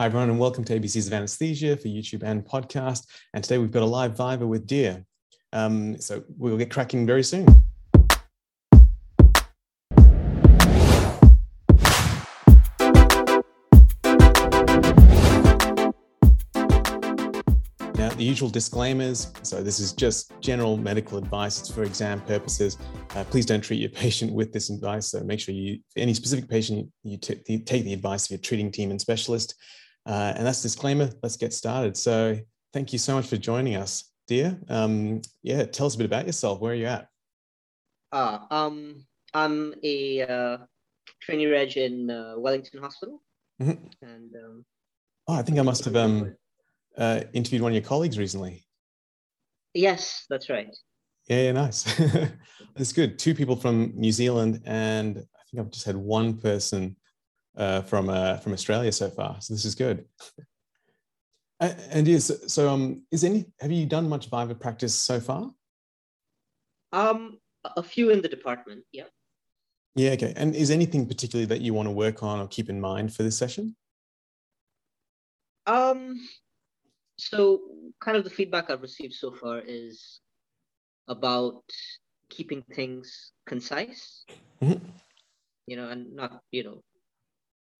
Hi, everyone, and welcome to ABCs of Anesthesia for YouTube and podcast. And today we've got a live Viva with Dear. Um, so we'll get cracking very soon. Now, the usual disclaimers. So, this is just general medical advice. It's for exam purposes. Uh, please don't treat your patient with this advice. So, make sure you, any specific patient, you, you take the advice of your treating team and specialist. Uh, and that's disclaimer. Let's get started. So thank you so much for joining us, dear. Um, yeah, tell us a bit about yourself. Where are you at? Uh, um, I'm a uh, trainee reg in uh, Wellington Hospital. Mm-hmm. And um, oh, I think I must have um, uh, interviewed one of your colleagues recently. Yes, that's right. Yeah, yeah nice. that's good. Two people from New Zealand, and I think I've just had one person uh, from uh, from Australia so far. So this is good. and is so um is any have you done much Viva practice so far? Um, a few in the department, yeah. Yeah, okay. And is anything particularly that you want to work on or keep in mind for this session? Um, so kind of the feedback I've received so far is about keeping things concise. Mm-hmm. You know, and not you know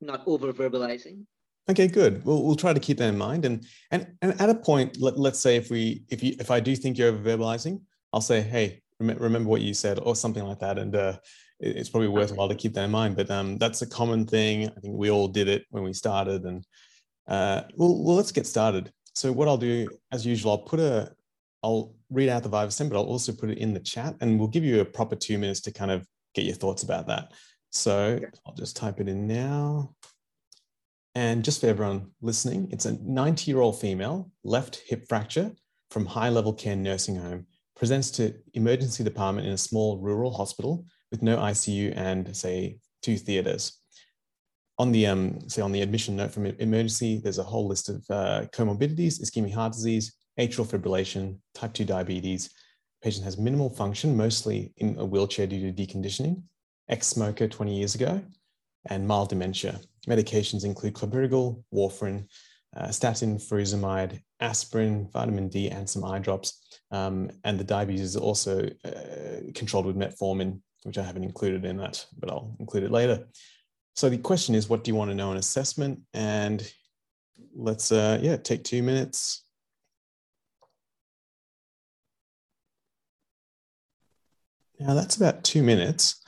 not over verbalizing. Okay, good. We'll, we'll try to keep that in mind. And and and at a point, let, let's say if we if you if I do think you're over verbalizing, I'll say, hey, rem- remember what you said, or something like that. And uh, it, it's probably worthwhile to keep that in mind. But um, that's a common thing. I think we all did it when we started. And uh, well, well, let's get started. So what I'll do, as usual, I'll put a I'll read out the Viva sim, but I'll also put it in the chat, and we'll give you a proper two minutes to kind of get your thoughts about that. So I'll just type it in now. And just for everyone listening, it's a 90 year old female, left hip fracture from high level care nursing home, presents to emergency department in a small rural hospital with no ICU and say two theaters. On the um, say on the admission note from emergency, there's a whole list of uh, comorbidities: ischemic heart disease, atrial fibrillation, type 2 diabetes. Patient has minimal function, mostly in a wheelchair due to deconditioning ex-smoker 20 years ago, and mild dementia. Medications include clopidogrel, warfarin, uh, statin, furosemide, aspirin, vitamin D, and some eye drops. Um, and the diabetes is also uh, controlled with metformin, which I haven't included in that, but I'll include it later. So the question is, what do you want to know in assessment? And let's, uh, yeah, take two minutes. Now that's about two minutes.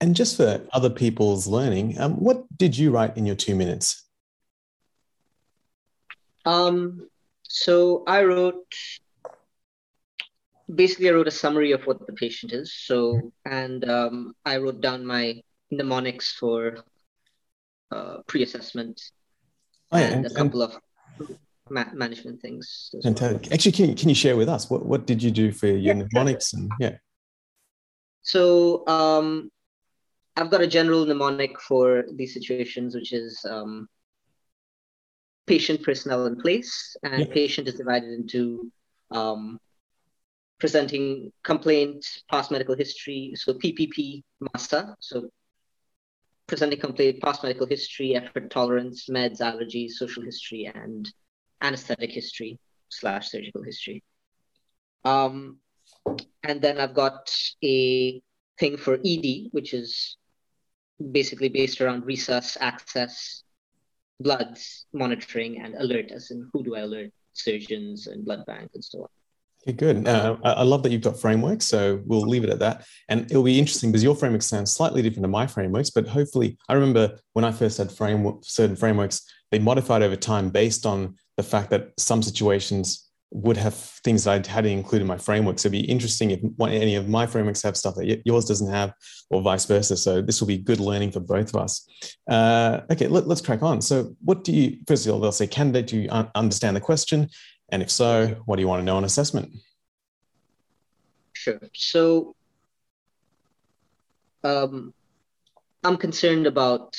And just for other people's learning, um, what did you write in your two minutes? Um, so I wrote basically I wrote a summary of what the patient is. So and um, I wrote down my mnemonics for uh, pre-assessment oh, yeah, and, and, a couple and, of ma- management things. Fantastic. Well. Actually, can you, can you share with us what, what did you do for your yeah, mnemonics and yeah? So um, I've got a general mnemonic for these situations, which is um, patient, personnel, and place. And yeah. patient is divided into um, presenting complaint, past medical history, so PPP MASA. So presenting complaint, past medical history, effort tolerance, meds, allergies, social history, and anesthetic history slash surgical history. Um, and then I've got a thing for ED, which is basically based around resus, access, bloods, monitoring, and alert, as in who do I alert surgeons and blood bank and so on. Okay, good. Uh, I love that you've got frameworks, so we'll leave it at that. And it'll be interesting because your framework sounds slightly different to my frameworks, but hopefully, I remember when I first had framework, certain frameworks, they modified over time based on the fact that some situations would have things that I hadn't included in my framework. So it'd be interesting if any of my frameworks have stuff that yours doesn't have, or vice versa. So this will be good learning for both of us. Uh, okay, let, us crack on. So, what do you? First of all, they'll say, "Candidate, do you understand the question?" And if so, what do you want to know on assessment? Sure. So, um, I'm concerned about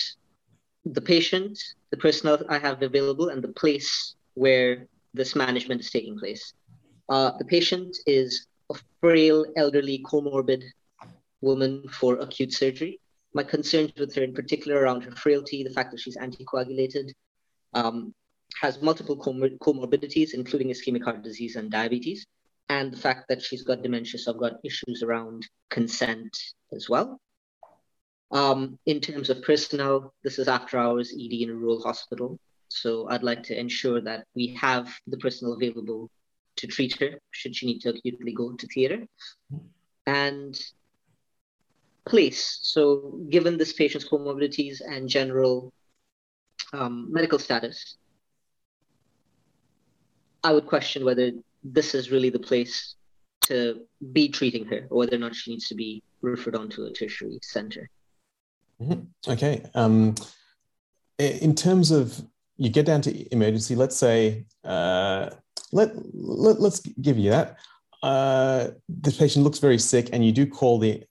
the patient, the personnel I have available, and the place where this management is taking place. Uh, the patient is a frail, elderly, comorbid woman for acute surgery. My concerns with her, in particular, around her frailty, the fact that she's anticoagulated, um, has multiple comor- comorbidities, including ischemic heart disease and diabetes, and the fact that she's got dementia, so I've got issues around consent as well. Um, in terms of personnel, this is after hours ED in a rural hospital. So I'd like to ensure that we have the personnel available to treat her should she need to acutely go to theater. And place. So given this patient's comorbidities and general um, medical status, I would question whether this is really the place to be treating her or whether or not she needs to be referred on to a tertiary center. Mm-hmm. Okay. Um, in terms of you get down to emergency, let's say, uh, let, let, let's give you that. Uh, the patient looks very sick and you do call the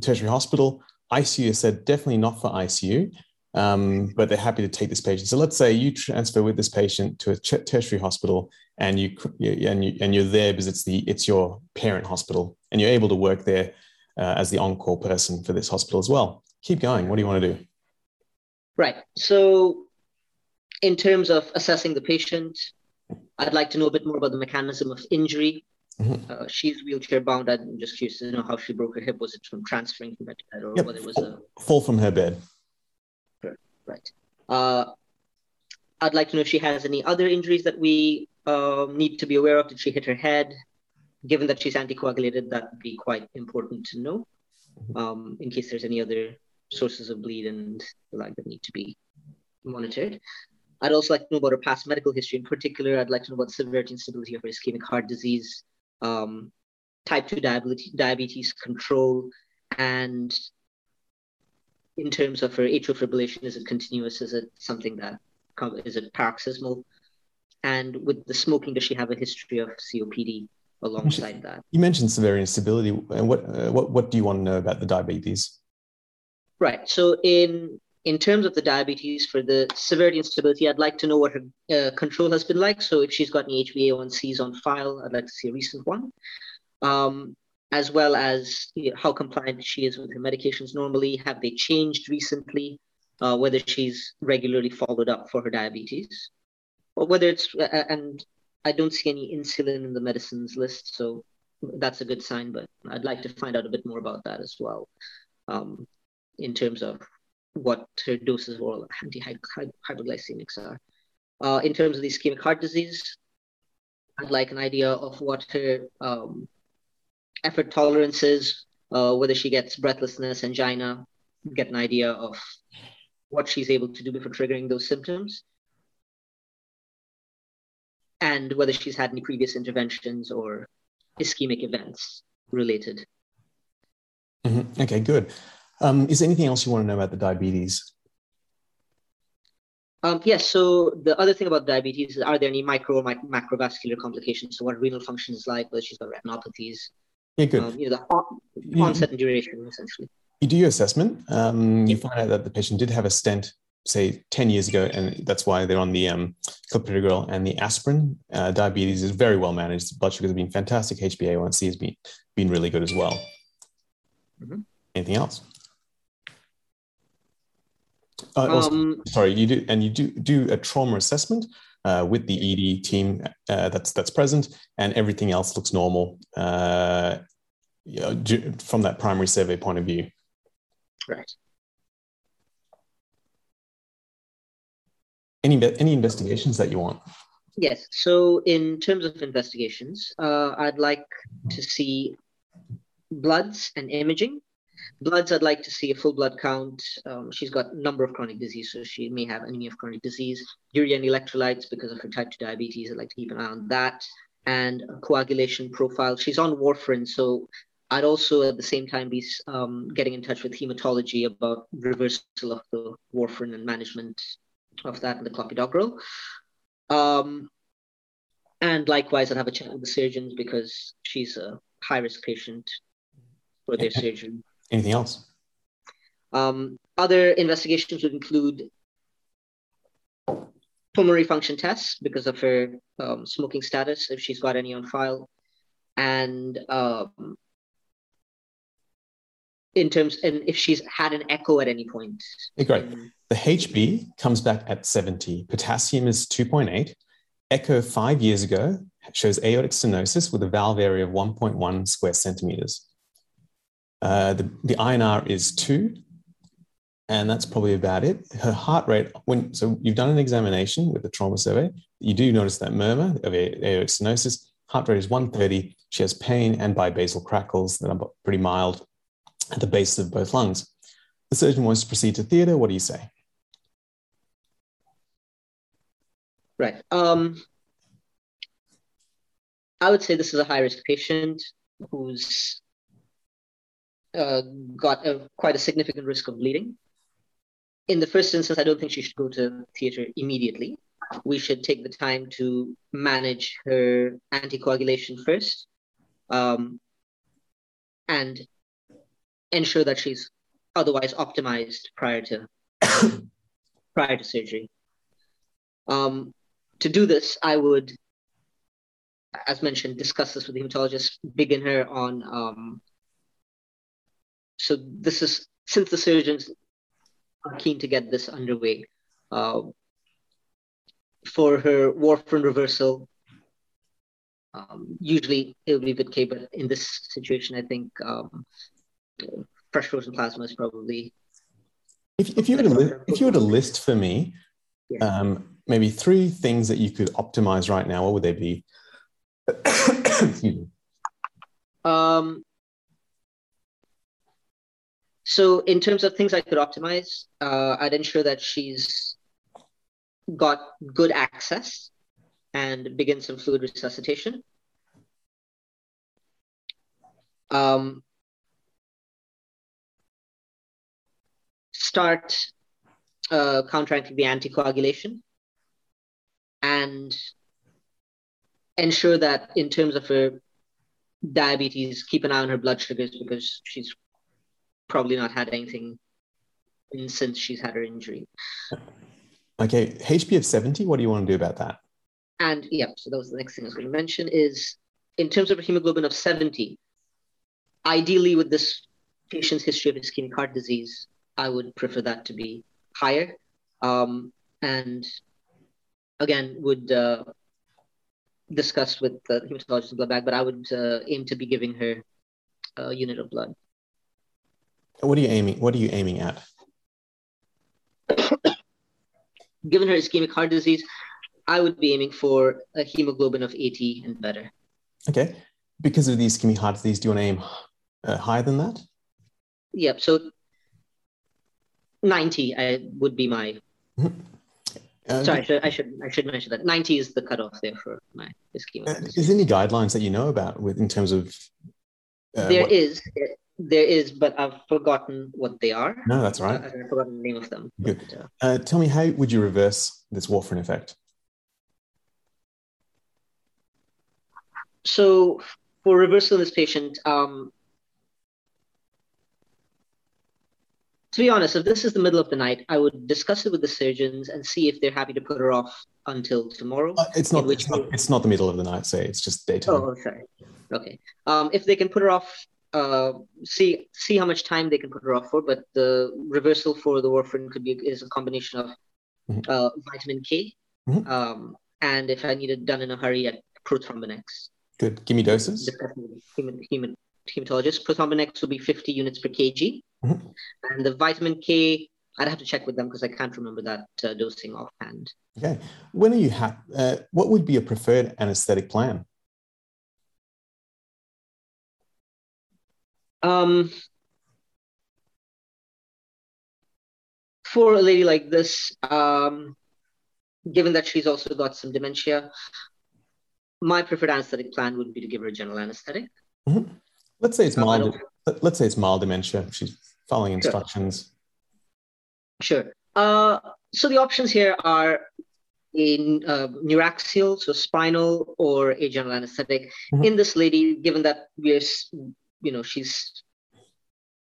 tertiary hospital. ICU said definitely not for ICU, um, but they're happy to take this patient. So let's say you transfer with this patient to a tertiary hospital and you, and you and you're there because it's the it's your parent hospital and you're able to work there uh, as the on-call person for this hospital as well. Keep going. What do you want to do? Right. So, in terms of assessing the patient, I'd like to know a bit more about the mechanism of injury. Mm-hmm. Uh, she's wheelchair bound. I'm just curious to know how she broke her hip. Was it from transferring from bed to bed, or yep. whether it was a fall from her bed? Right. Uh, I'd like to know if she has any other injuries that we uh, need to be aware of. Did she hit her head? Given that she's anticoagulated, that would be quite important to know mm-hmm. um, in case there's any other sources of bleed and the like that need to be monitored. I'd also like to know about her past medical history. In particular, I'd like to know about the severity and stability of her ischemic heart disease, um, type 2 diabetes, diabetes control, and in terms of her atrial fibrillation, is it continuous? Is it something that is it paroxysmal? And with the smoking, does she have a history of COPD alongside that? You mentioned severity and stability. And what uh, what what do you want to know about the diabetes? Right. So in in terms of the diabetes for the severity and stability, I'd like to know what her uh, control has been like. So if she's got any HbA1cs on file, I'd like to see a recent one. Um, as well as you know, how compliant she is with her medications normally. Have they changed recently? Uh, whether she's regularly followed up for her diabetes, or whether it's uh, and I don't see any insulin in the medicines list, so that's a good sign. But I'd like to find out a bit more about that as well, um, in terms of what her doses of anti-hyperglycemics are. Uh, in terms of the ischemic heart disease, I'd like an idea of what her um, effort tolerances, uh, whether she gets breathlessness, angina, get an idea of what she's able to do before triggering those symptoms, and whether she's had any previous interventions or ischemic events related. Mm-hmm. Okay, good. Um, is there anything else you want to know about the diabetes? Um, yes. So the other thing about diabetes is, are there any micro or macrovascular complications? So what renal function is like, whether she's got retinopathies, yeah, good. Um, you know, the onset and duration, essentially. You do your assessment. Um, you find out that the patient did have a stent, say, 10 years ago, and that's why they're on the um, clopidogrel and the aspirin. Uh, diabetes is very well managed. Blood sugars have been fantastic. HbA1c has been, been really good as well. Mm-hmm. Anything else? Uh, also, um, sorry, you do, and you do do a trauma assessment uh, with the ED team uh, that's that's present, and everything else looks normal uh, you know, from that primary survey point of view. Right. Any any investigations that you want? Yes. So in terms of investigations, uh, I'd like to see bloods and imaging Bloods, I'd like to see a full blood count. Um, she's got a number of chronic disease, so she may have anemia of chronic disease. Urea and electrolytes because of her type 2 diabetes. I'd like to keep an eye on that. And coagulation profile. She's on warfarin, so I'd also at the same time be um, getting in touch with hematology about reversal of the warfarin and management of that in the clopidogrel. Um, and likewise, I'd have a chat with the surgeons because she's a high risk patient for their surgery. Anything else? Um, other investigations would include pulmonary function tests because of her um, smoking status, if she's got any on file, and um, in terms and if she's had an echo at any point. great. The HB comes back at 70. Potassium is 2.8. Echo five years ago shows aortic stenosis with a valve area of 1.1 square centimeters. Uh, the, the INR is two, and that's probably about it. Her heart rate, when so you've done an examination with the trauma survey, you do notice that murmur of aortic stenosis. Heart rate is 130. She has pain and bibasal crackles that are pretty mild at the base of both lungs. The surgeon wants to proceed to theatre. What do you say? Right. Um, I would say this is a high risk patient who's uh, got a, quite a significant risk of bleeding. In the first instance, I don't think she should go to theatre immediately. We should take the time to manage her anticoagulation first um, and ensure that she's otherwise optimized prior to prior to surgery. Um, to do this, I would, as mentioned, discuss this with the hematologist, begin her on. Um, so this is since the surgeons are keen to get this underway. Uh, for her warfarin reversal, um, usually it would be VitK, but in this situation, I think um, fresh frozen plasma is probably. If, if you were to if you were to list for me, yeah. um, maybe three things that you could optimize right now, what would they be? Excuse me. Um, so in terms of things I could optimize, uh, I'd ensure that she's got good access and begin some fluid resuscitation. Um, start uh, counteracting the anticoagulation and ensure that in terms of her diabetes, keep an eye on her blood sugars because she's probably not had anything since she's had her injury. Okay, HbF 70, what do you want to do about that? And yeah, so that was the next thing I was going to mention is in terms of a hemoglobin of 70, ideally with this patient's history of ischemic heart disease, I would prefer that to be higher. Um, and again, would uh, discuss with the hematologist blood bag, but I would uh, aim to be giving her a unit of blood. What are you aiming? What are you aiming at? Given her ischemic heart disease, I would be aiming for a hemoglobin of 80 and better. Okay. Because of the ischemic heart disease, do you want to aim uh, higher than that? Yep. So 90 I, would be my. Mm-hmm. Uh, Sorry, I should, I should I should mention that 90 is the cutoff there for my ischemic. Uh, is there any guidelines that you know about with in terms of? Uh, there what... is, there is, but I've forgotten what they are. No, that's right. I've forgotten the name of them. Good. But, uh, uh, tell me, how would you reverse this warfarin effect? So, for reversal of this patient, um, to be honest, if this is the middle of the night, I would discuss it with the surgeons and see if they're happy to put her off until tomorrow. Uh, it's not. It's not, it's not the middle of the night. Say it's just daytime. Oh, sorry. Okay. Um, if they can put her off, uh, see see how much time they can put her off for. But the reversal for the warfarin could be is a combination of mm-hmm. uh, vitamin K, mm-hmm. um, and if I need it done in a hurry, at Prothrombinex. Good. Give me doses. Human, human, hematologist. Prothrombinex will be 50 units per kg. Mm-hmm. And the vitamin K, I'd have to check with them because I can't remember that uh, dosing offhand. Okay. When are you ha- uh, what would be a preferred anesthetic plan? Um, for a lady like this, um, given that she's also got some dementia, my preferred anesthetic plan would be to give her a general anesthetic. Mm-hmm. Let's say it's mild. Let's say it's mild dementia. She's following instructions. Sure. sure. Uh, so the options here are in uh, neuraxial, so spinal, or a general anesthetic. Mm-hmm. In this lady, given that we're, you know, she's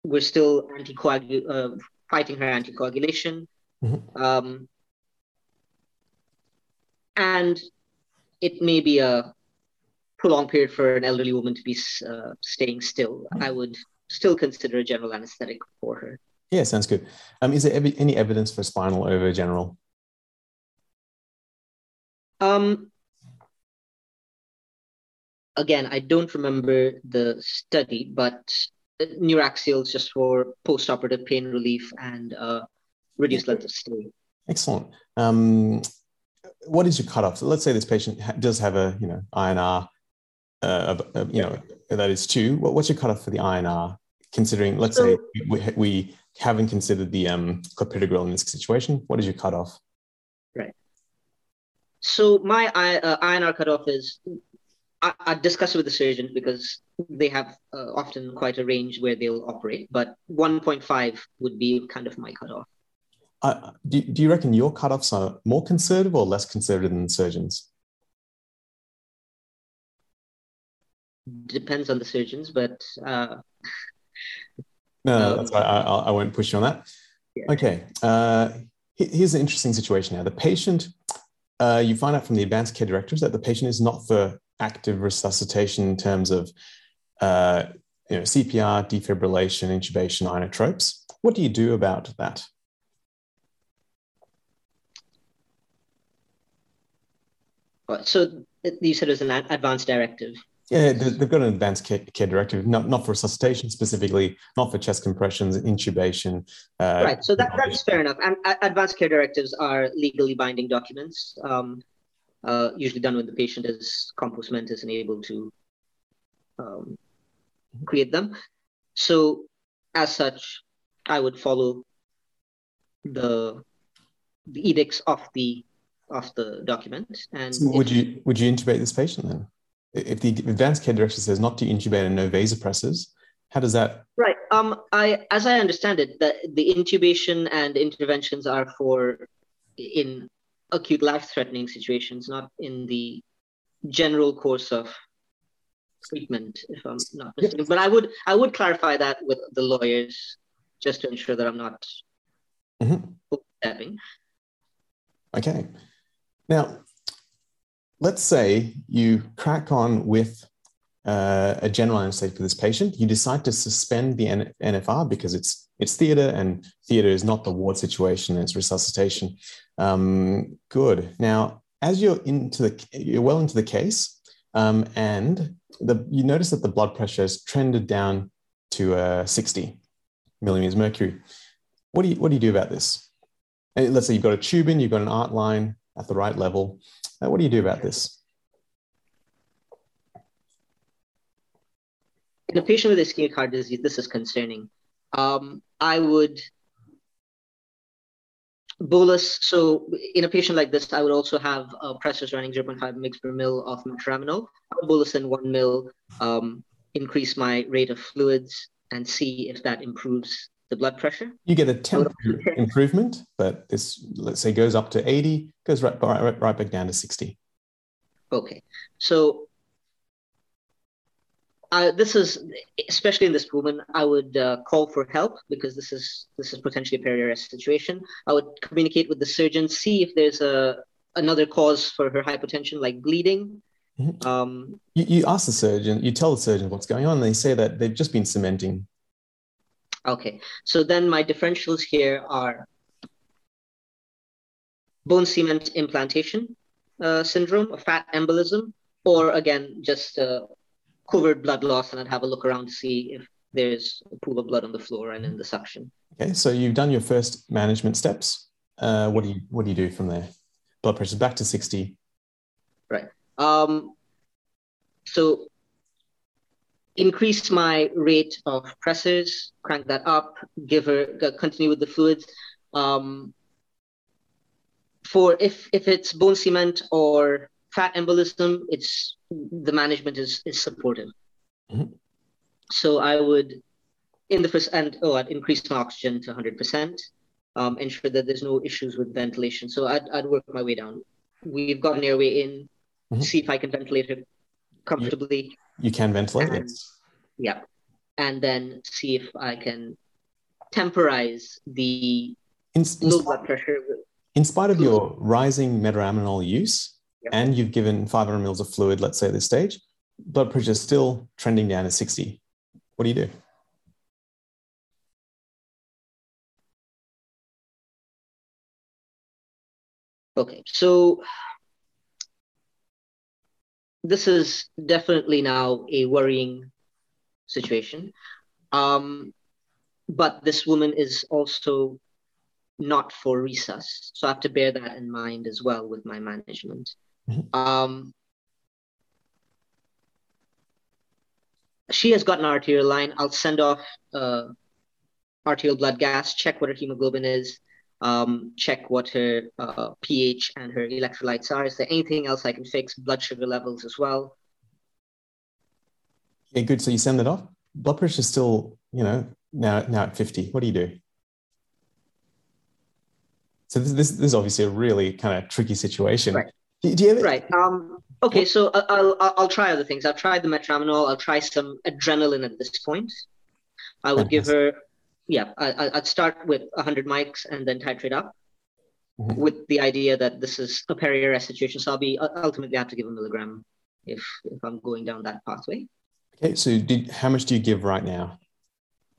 we're still anticoagul uh, fighting her anticoagulation, mm-hmm. um, and it may be a prolonged period for an elderly woman to be uh, staying still. I would still consider a general anesthetic for her. Yeah, sounds good. Um, is there ev- any evidence for spinal over general? Um, again, I don't remember the study, but neuraxial is just for post-operative pain relief and uh, reduced length of stay. Excellent. Um, what is your cutoff? So let's say this patient ha- does have a you know INR, uh, you know that is two. What, what's your cutoff for the INR? Considering, let's so, say we, we haven't considered the um, clopidogrel in this situation, what is your cutoff? Right. So my uh, INR cutoff is I, I discuss it with the surgeon because they have uh, often quite a range where they'll operate, but 1.5 would be kind of my cutoff. Uh, do, do you reckon your cutoffs are more conservative or less conservative than the surgeons? Depends on the surgeons, but uh, no, um, that's why I, I, won't push you on that. Yeah. Okay, uh, here's an interesting situation now. The patient, uh, you find out from the advanced care directors that the patient is not for active resuscitation in terms of uh, you know, CPR, defibrillation, intubation, inotropes. What do you do about that? So you said it was an advanced directive. Yeah, they've got an advanced care, care, directive, not, not for resuscitation specifically, not for chest compressions, intubation. Uh, right, so that, that's fair enough. And advanced care directives are legally binding documents. Um, uh, usually done when the patient is compos mentis and able to um, create them. So, as such, I would follow the the edicts of the of the document. And so would you would you intubate this patient then? If the advanced care direction says not to intubate and no vasopressors, how does that? Right. Um. I, as I understand it, that the intubation and interventions are for in acute life-threatening situations, not in the general course of treatment, if I'm not mistaken. Yes. But I would I would clarify that with the lawyers just to ensure that I'm not mm-hmm. Okay. Now, let's say you crack on with uh, a general anesthetic for this patient. You decide to suspend the N- NFR because it's it's theatre and theatre is not the ward situation. It's resuscitation. Um, good. Now, as you're into the, you're well into the case, um, and the, you notice that the blood pressure has trended down to uh, 60 millimeters mercury. What do you what do you do about this? And let's say you've got a tube in, you've got an art line at the right level. Uh, what do you do about this? In a patient with ischemic heart disease, this is concerning. Um, I would bolus. So in a patient like this, I would also have uh, pressors running 0.5 mg per mil of metaraminol. I would bolus in one mil, um, increase my rate of fluids, and see if that improves the blood pressure. You get a temporary improvement, but this, let's say, goes up to 80, goes right, right, right back down to 60. Okay. So uh, this is especially in this woman i would uh, call for help because this is this is potentially a peri-arrest situation. I would communicate with the surgeon see if there's a another cause for her hypotension like bleeding. Mm-hmm. um, you, you ask the surgeon you tell the surgeon what's going on and they say that they've just been cementing. Okay. So then my differentials here are bone cement implantation uh, syndrome a fat embolism or again just covert blood loss and I'd have a look around to see if there's a pool of blood on the floor and in the suction. Okay, so you've done your first management steps. Uh, what do you what do you do from there? Blood pressure back to sixty. Right. Um, so increase my rate of pressors, crank that up, give her continue with the fluids. Um, for if if it's bone cement or fat embolism, it's the management is is supportive. Mm-hmm. So I would, in the first and oh, I'd increase my oxygen to 100 percent, um, ensure that there's no issues with ventilation. So I'd I'd work my way down. We've got an airway in. Mm-hmm. See if I can ventilate it comfortably. You, you can ventilate and, it. Yeah, and then see if I can temporize the in, in low blood pressure. In spite of your rising metaraminol use, and you've given 500 mils of fluid, let's say at this stage, blood pressure is still trending down to 60. What do you do? Okay, so this is definitely now a worrying situation. Um, but this woman is also not for resus. So I have to bear that in mind as well with my management. Mm-hmm. Um, she has got an arterial line. I'll send off uh, arterial blood gas, check what her hemoglobin is, um, check what her uh, pH and her electrolytes are. Is there anything else I can fix? Blood sugar levels as well. Yeah, good. So you send that off. Blood pressure is still, you know, now now at 50. What do you do? So this, this, this is obviously a really kind of tricky situation. Right. Do, do you ever, right. Um, okay, so I'll, I'll, I'll try other things. I've tried the metaraminol. I'll try some adrenaline at this point. I would give her, yeah, I, I'd start with 100 mics and then titrate up mm-hmm. with the idea that this is a peri-arrest situation. So I'll be ultimately have to give a milligram if, if I'm going down that pathway. Okay, so did, how much do you give right now?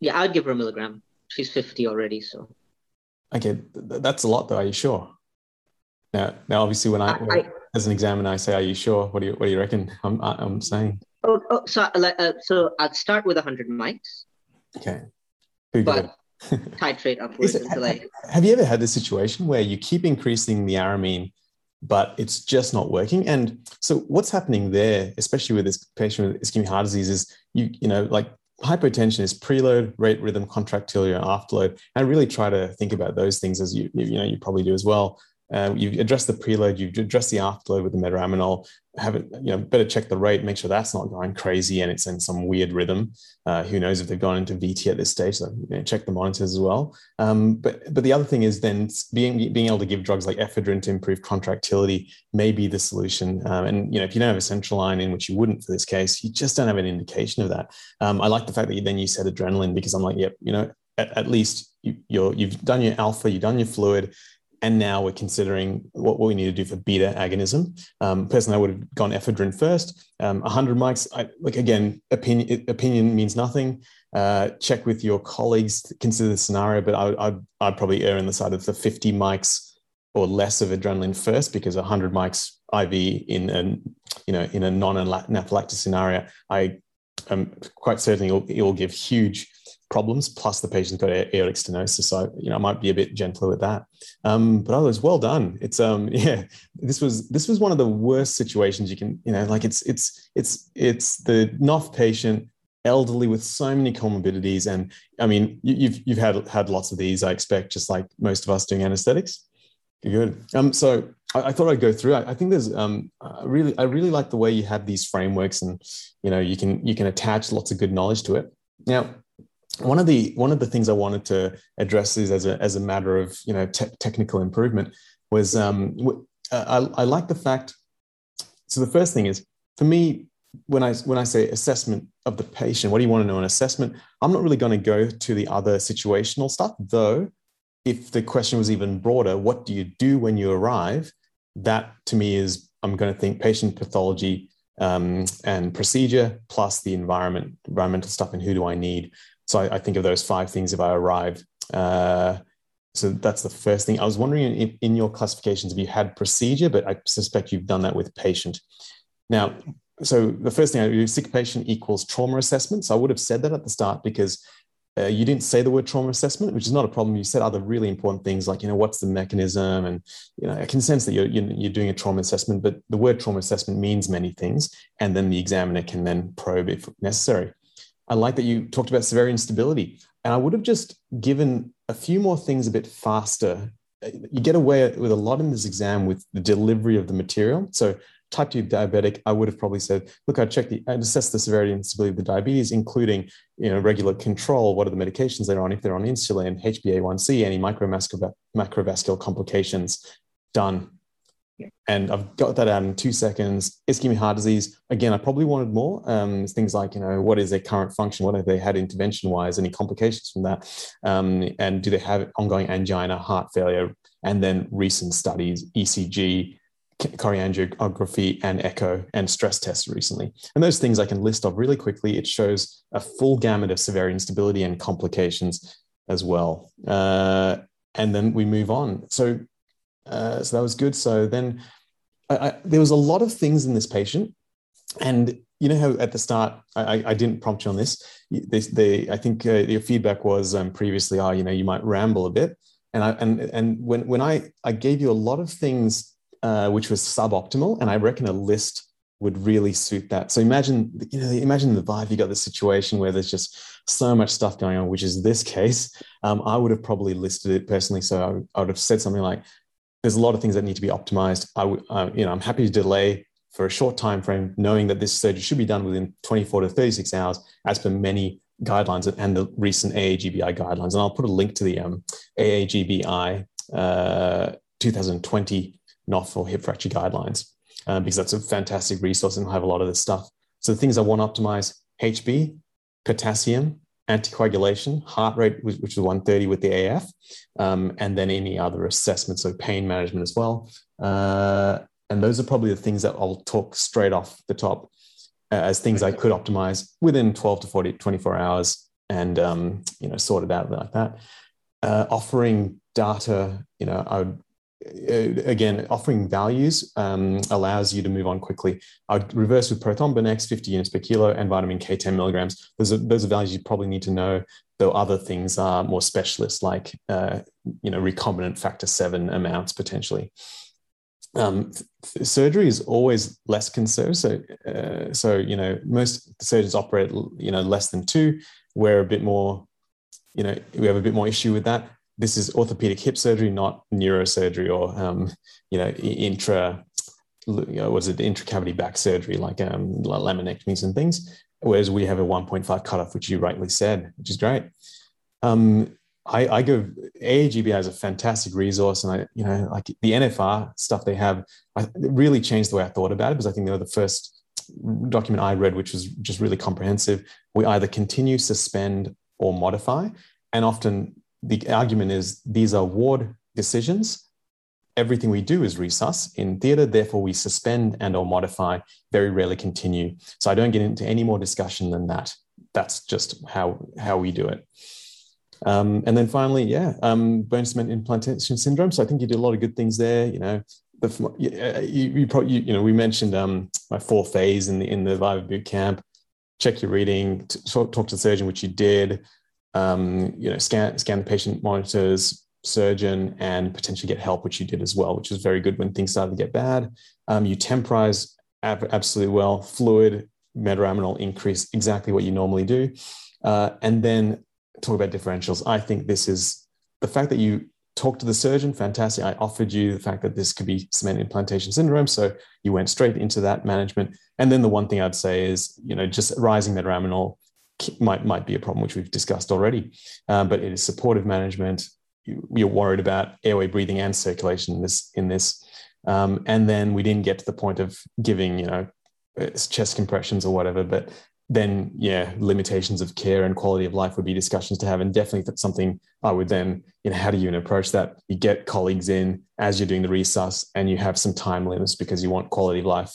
Yeah, I'd give her a milligram. She's 50 already, so. Okay, that's a lot though. Are you sure? Now, now obviously, when I, I, as an examiner, I say, "Are you sure?" What do you What do you reckon? I'm I'm saying. Oh, oh so uh, so I'd start with 100 mics. Okay. but titrate upwards it, until I. Have you ever had this situation where you keep increasing the aramine, but it's just not working? And so, what's happening there, especially with this patient with ischemic heart disease, is you you know like hypotension is preload, rate, rhythm, contractility, and afterload. And really try to think about those things as you you know you probably do as well. Uh, you've addressed the preload, you've addressed the afterload with the metaraminol. Have it, you know, better check the rate, make sure that's not going crazy and it's in some weird rhythm. Uh, who knows if they've gone into VT at this stage? So you know, check the monitors as well. Um, but but the other thing is then being being able to give drugs like ephedrine to improve contractility may be the solution. Um, and you know, if you don't have a central line in which you wouldn't for this case, you just don't have an indication of that. Um, I like the fact that you, then you said adrenaline because I'm like, yep, you know, at, at least you, you're you've done your alpha, you've done your fluid and now we're considering what, what we need to do for beta agonism. Um, personally, I would have gone ephedrine first. Um, 100 mics, I, like again, opinion opinion means nothing. Uh, check with your colleagues, consider the scenario, but I, I'd, I'd probably err on the side of the 50 mics or less of adrenaline first because 100 mics IV in a you know in a non-anaphylactic scenario, I am quite certain it will give huge problems, plus the patient's got aortic stenosis. So, you know, I might be a bit gentler with that. Um, but otherwise, well done. It's um, yeah, this was this was one of the worst situations you can, you know, like it's it's it's it's the NOF patient, elderly with so many comorbidities, and I mean, you, have you've had had lots of these. I expect, just like most of us doing anesthetics. Good. Um, so I, thought I'd go through. I, I think there's um, I really I really like the way you have these frameworks, and you know, you can you can attach lots of good knowledge to it. Now, one of the one of the things I wanted to address is as a as a matter of you know te- technical improvement was um, uh, I, I like the fact. So the first thing is for me when I when I say assessment of the patient, what do you want to know An assessment? I'm not really going to go to the other situational stuff, though. If the question was even broader, what do you do when you arrive? That to me is I'm going to think patient pathology um, and procedure plus the environment, environmental stuff, and who do I need? So I, I think of those five things if I arrive. Uh, so that's the first thing. I was wondering if in your classifications if you had procedure, but I suspect you've done that with patient. Now, so the first thing I do, sick patient equals trauma assessment. So I would have said that at the start because uh, you didn't say the word trauma assessment, which is not a problem. You said other really important things like, you know, what's the mechanism? And, you know, I can sense that you're, you're doing a trauma assessment, but the word trauma assessment means many things. And then the examiner can then probe if necessary. I like that you talked about severity and stability. And I would have just given a few more things a bit faster. You get away with a lot in this exam with the delivery of the material. So type 2 diabetic, I would have probably said, look, I checked the, I'd assess the severity and stability of the diabetes, including, you know, regular control. What are the medications they're on? If they're on insulin, HbA1c, any macrovascular complications, done. And I've got that out in two seconds. Ischemic heart disease, again, I probably wanted more. Um, things like, you know, what is their current function? What have they had intervention wise? Any complications from that? Um, and do they have ongoing angina, heart failure? And then recent studies, ECG, coronary angiography and echo and stress tests recently. And those things I can list off really quickly. It shows a full gamut of severity instability and complications as well. Uh, and then we move on. So uh, so that was good. So then I, I, there was a lot of things in this patient, and you know how at the start I, I didn't prompt you on this. They, they I think uh, your feedback was um, previously, oh, you know, you might ramble a bit, and I and and when when I I gave you a lot of things uh, which was suboptimal, and I reckon a list would really suit that. So imagine, you know, imagine the vibe. You got the situation where there's just so much stuff going on, which is this case. Um, I would have probably listed it personally. So I, I, would have said something like, "There's a lot of things that need to be optimized. I, uh, you know, I'm happy to delay for a short time frame, knowing that this surgery should be done within 24 to 36 hours, as per many guidelines and the recent AAGBI guidelines. And I'll put a link to the um, AAGBI uh, 2020 NOF for hip fracture guidelines um, because that's a fantastic resource and will have a lot of this stuff. So the things I want to optimize HB, potassium, anticoagulation, heart rate, which, is 130 with the AF, um, and then any other assessments, so pain management as well. Uh, and those are probably the things that I'll talk straight off the top uh, as things I could optimize within 12 to 40, 24 hours and, um, you know, sort it out like that. Uh, offering data, you know, I would again, offering values um, allows you to move on quickly. I'd reverse with Prothrombin 50 units per kilo, and vitamin K, 10 milligrams. Those are, those are values you probably need to know, though other things are more specialist, like, uh, you know, recombinant factor seven amounts potentially. Um, surgery is always less conserved. So, uh, so, you know, most surgeons operate, you know, less than two. We're a bit more, you know, we have a bit more issue with that this is orthopedic hip surgery, not neurosurgery or um, you know intra was it intracavity back surgery like um, laminectomies and things. Whereas we have a 1.5 cutoff, which you rightly said, which is great. Um, I, I go AAGBI is a fantastic resource, and I you know like the NFR stuff they have, I, really changed the way I thought about it because I think they were the first document I read, which was just really comprehensive. We either continue, suspend, or modify, and often the argument is these are ward decisions. Everything we do is resus in theatre, therefore we suspend and or modify, very rarely continue. So I don't get into any more discussion than that. That's just how, how we do it. Um, and then finally, yeah, um, bone cement implantation syndrome. So I think you did a lot of good things there. You know, the, you, you, probably, you, you, know, we mentioned um, my four phase in the in the Viva boot camp. Check your reading, talk to the surgeon, which you did um, you know, scan, scan the patient monitors, surgeon, and potentially get help, which you did as well, which is very good when things started to get bad. Um, you temporize ab- absolutely well, fluid, metaraminol increase, exactly what you normally do. Uh, and then talk about differentials. I think this is the fact that you talked to the surgeon, fantastic. I offered you the fact that this could be cement implantation syndrome. So you went straight into that management. And then the one thing I'd say is, you know, just rising metaraminol might might be a problem which we've discussed already. Um, but it is supportive management. You, are worried about airway breathing and circulation in this in this, um, and then we didn't get to the point of giving you know uh, chest compressions or whatever. But then yeah, limitations of care and quality of life would be discussions to have, and definitely that's something I would then you know how do you even approach that? You get colleagues in as you're doing the resus, and you have some time limits because you want quality of life.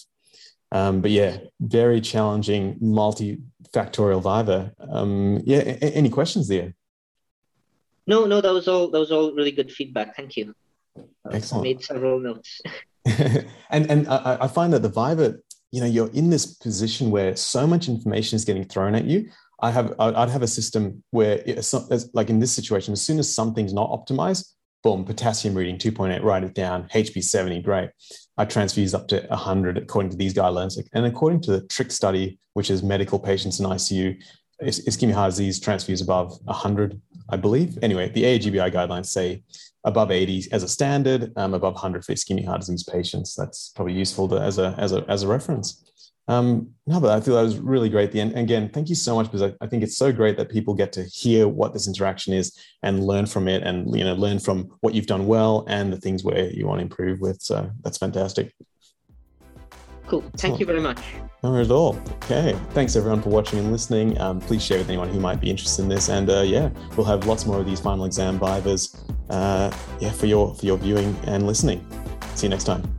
Um, but yeah, very challenging, multifactorial Viva. Um, yeah, a- any questions there? No, no, that was all. That was all really good feedback. Thank you. Excellent. I made several notes. and and I, I find that the Viva, you know, you're in this position where so much information is getting thrown at you. I have I'd have a system where, it's, like in this situation, as soon as something's not optimized, boom, potassium reading 2.8, write it down. HB 70, great. I transfuse up to 100 according to these guidelines. And according to the TRICC study, which is medical patients in ICU, ischemic heart disease transfuse above 100, I believe. Anyway, the AGBI guidelines say above 80 as a standard, um, above 100 for ischemic heart disease patients. That's probably useful to, as, a, as, a, as a reference. Um, no, but I feel that was really great. The end. Again, thank you so much because I, I, think it's so great that people get to hear what this interaction is and learn from it, and you know, learn from what you've done well and the things where you want to improve with. So that's fantastic. Cool. Thank you very much. No at all. Okay. Thanks everyone for watching and listening. Um, please share with anyone who might be interested in this. And uh, yeah, we'll have lots more of these final exam vivas. Uh, yeah, for your for your viewing and listening. See you next time.